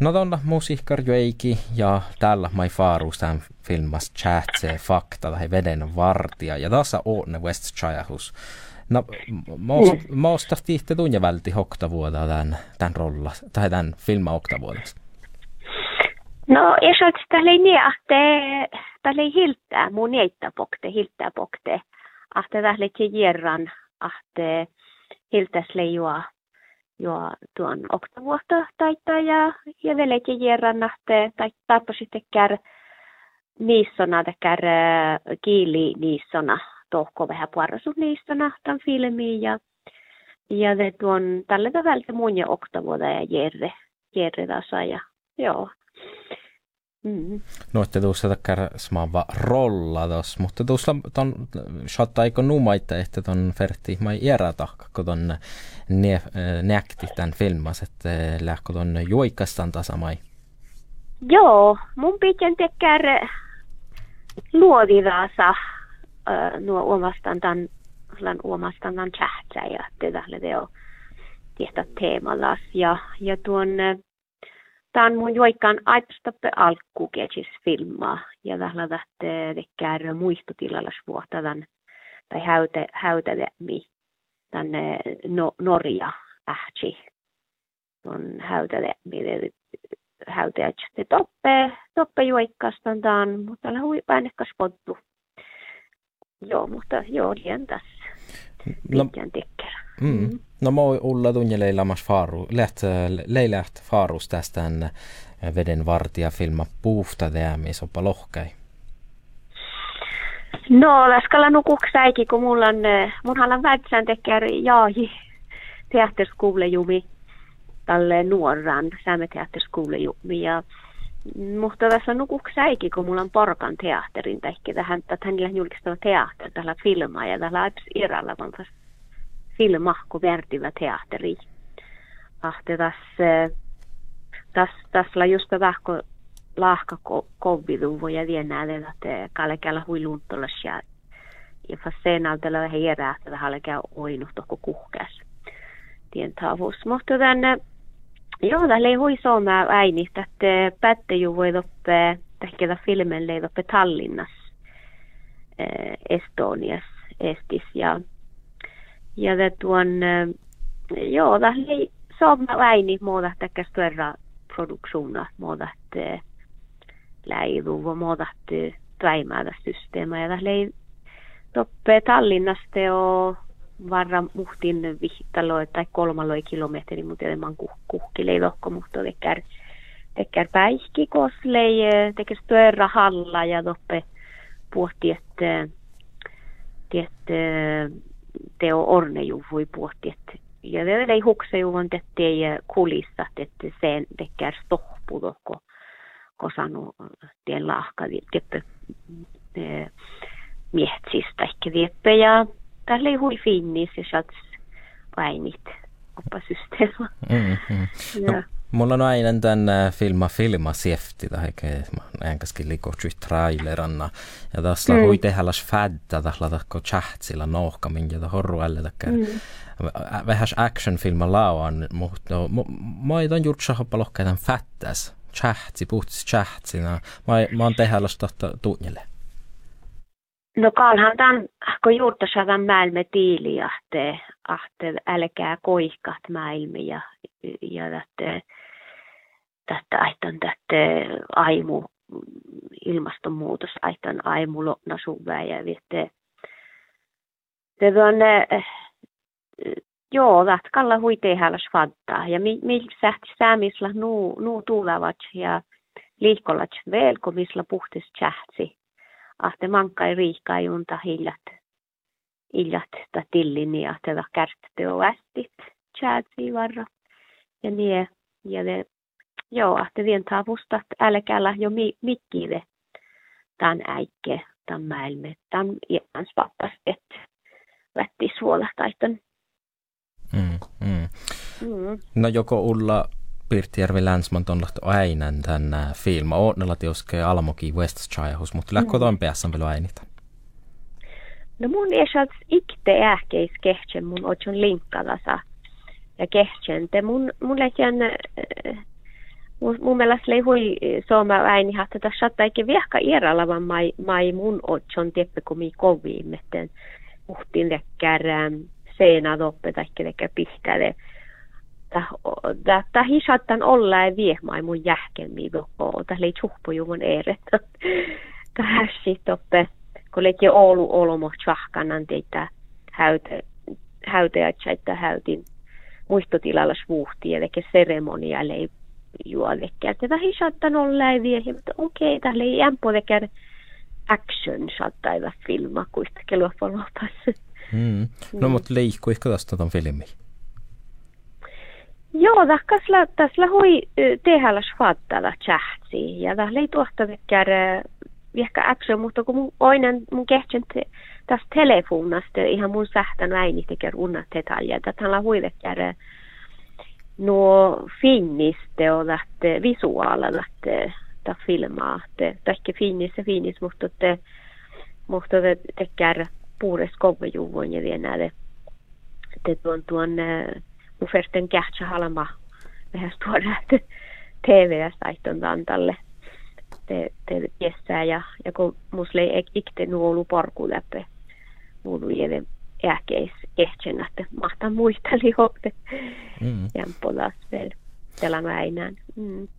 No tuonna musiikkar eiki ja tällä mai faarus tämän filmas chatse fakta tai veden vartija ja tässä on West Chayahus. No, måste tihte tunja välti hokta vuoda tämän, tämän rolla, tai tämän filma hokta vuodesta? No, jag det är ni att det det är hiltä, mun eitta pokte, hiltä pokte. Att det lite järran, att hiltäs leijua jo tuon oktavuotta taittaa ja, ja velekin järran, että tai tappo sitten kär niissona, kär kiili niissona tohko vähän puarasu niissona tämän filmiin ja ja tuon tälle tavalla mun ja oktavuotta ja Jerre, Jerre tasa ja joo. Mm. No, että tuossa takkar smaava rolla tos, mutta tuossa ton shotta eikö numaita, että ton ferti mai tahka, kun ton ne, näkti tämän filmas, että lähkö ton juikastan tasamai. Joo, mun pitää tekkär luodivasa nuo omastaan tämän lan omastaan tämän ja tällä te on tietä teemallas ja, ja tuon Tämä on mun joikkaan aitostappe alkukeetis filmaa ja tällä lähtee tekään muistotilalla vuotta tämän tai häytä, häytädemi tänne no, Norja ähtsi. On häytädemi häytäjät toppe, toppe juoikkastan tämän, mutta tällä hui päänekkas pottu. Joo, mutta joo, lien tässä. No, mm. mm. No moi Ulla Tunjeleilaamas faaru, läht, leiläht faarus tästä veden vartija filma puufta teämi sopa lohkai. No, laskalla nukuksäikin, kun mulla on, munhan on vätsän tekee jaahi teatterskuulejumi tälle nuoran, säämme teatterskuulejumi ja mutta tässä nukuksäikin, kun mulla on Porkan teatterin, tai tähän, että hänellä julkistava teatteri, tällä filmaa ja tällä iralla, vaan filma kuin värtiva teatteri. Ahte tässä, tässä, tässä just vähko lahka kovidu voi vienä että kalkella hui luntolas ja ja fassenalta la heera että halka oinut tokko kuhkas. Tien tavus. Mutta tänne joo, tälle hui sooma äini, että pätte ju voi doppe tehkeä filmen leidoppe Tallinnas eh, Estonias Estis ja ja det tuon, joo, det oli samma väini muuta täkä störra produktioner, ja muuta että tväimätä systeema. Ja det oli toppe Tallinnasta jo varra muhtin vihtalo tai kolmaloi kilometri, mutta enemmän kuhki leidokko, mutta tekär, tekär päihki koslei, tekär störra halla ja toppe puhti, että, että teo ornejuvui puhti, että ja det ei huksejuvon tettei kulissat, että sen tekee stohpudo, ko, ko sanu tien lahka, teppe miehtsistä ehkä vieppe ja tällä ei hui finnis ja sats ainit oppasysteema. Mm-hmm. No, mulla on aina tämän filma filma siefti, tai enkäskin liikotui traileranna. Ja tässä mm. hui tehdä fädda, tässä lahko chahtsilla nohka, minkä horru alle takia. Mm. Vähäs action filma lauan, mutta no, mä ei ton jutsa hoppa lohkaitan fättäs. Chahtsi, puhtis chahtsi. Mä oon tehdä tohta tunnille. No kalhan tämän, kun juurta saadaan maailme tiili, että, että älkää koihkat maailmi ja, ja että, että aitan tätä aimu, ilmastonmuutos, aitan aimu lopnasuvää ja viette. Det on, eh, joo, että kalla hui tehdä fattaa ja mi, mi sähti säämisla nuu, nuu tuulavat ja liikkolat velkomisla puhtis chahtsi ahte mankai riikkaa junta hiljat, hiljat ta tillin ja da kärtte varra. Ja nie, ja joo, ahte vien tavustat älkäällä jo mi, mikkive tämän äikke, tämän mäilme, tämän iäns pappas, et vätti suola taitan. Mm, mm. Mm. No joko Ulla Pirtjärvi Länsmont on lahto äinen tän äh, filma. Oonnella tioske Almoki West Childhood, mutta lähkö mm. päässä vielä äinitä? No mun esat ikte ähkeis kehtsen mun otson linkkadasa ja kehtsen. Te mun, mun lähtien, äh, mun mielestä lei hui sooma äini että tässä saattaa viehka ieralla, vaan mai, mai mun otson teppe kun mi koviin, että uhtin lekkär seinä doppe tai lekkär pihtäälle. Tämä hi saattaa olla ei vie mai mun jähkelmi doppo, tämä lei tjuhpujuvun eret. Tämä sitten doppe, kun leikki Oulu olomo tjahkanan teitä häyte, häyteä, että häytin muistotilalla svuhti, eli seremonia lei juolekkä. Tätä ei saattaa olla ei vie, mutta okei, okay, tällä ei ämpolekär action saattaa olla filma, kuista kelua polopas. Mm. No, mm. mutta leikku ehkä tästä ton filmi. Joo, tässä tässä hui tehdä svattala chahtsi ja tämä ei tuosta tekär ehkä action, mutta kun mun oinen mun kehtsen tästä telefonasta ihan mun sähtän äini tekee unnat detaljer. Tätä hui tekär nuo finniste och att visuaala att ta filmaa att tähkä finnis ja finnis mutta että mutta että tekär puures kovajuvon ja vielä näille että tuon tuon muferten kähtsä halma vähän tuoda TV-saitton tantalle. Te, te ja, ja kun musle ei ikte nuolu porku läpi muulu jäden ääkeis ehtsän, että mahtaa muisteli hokte mm. jämpolas vielä. Tällä mä enää. Mm.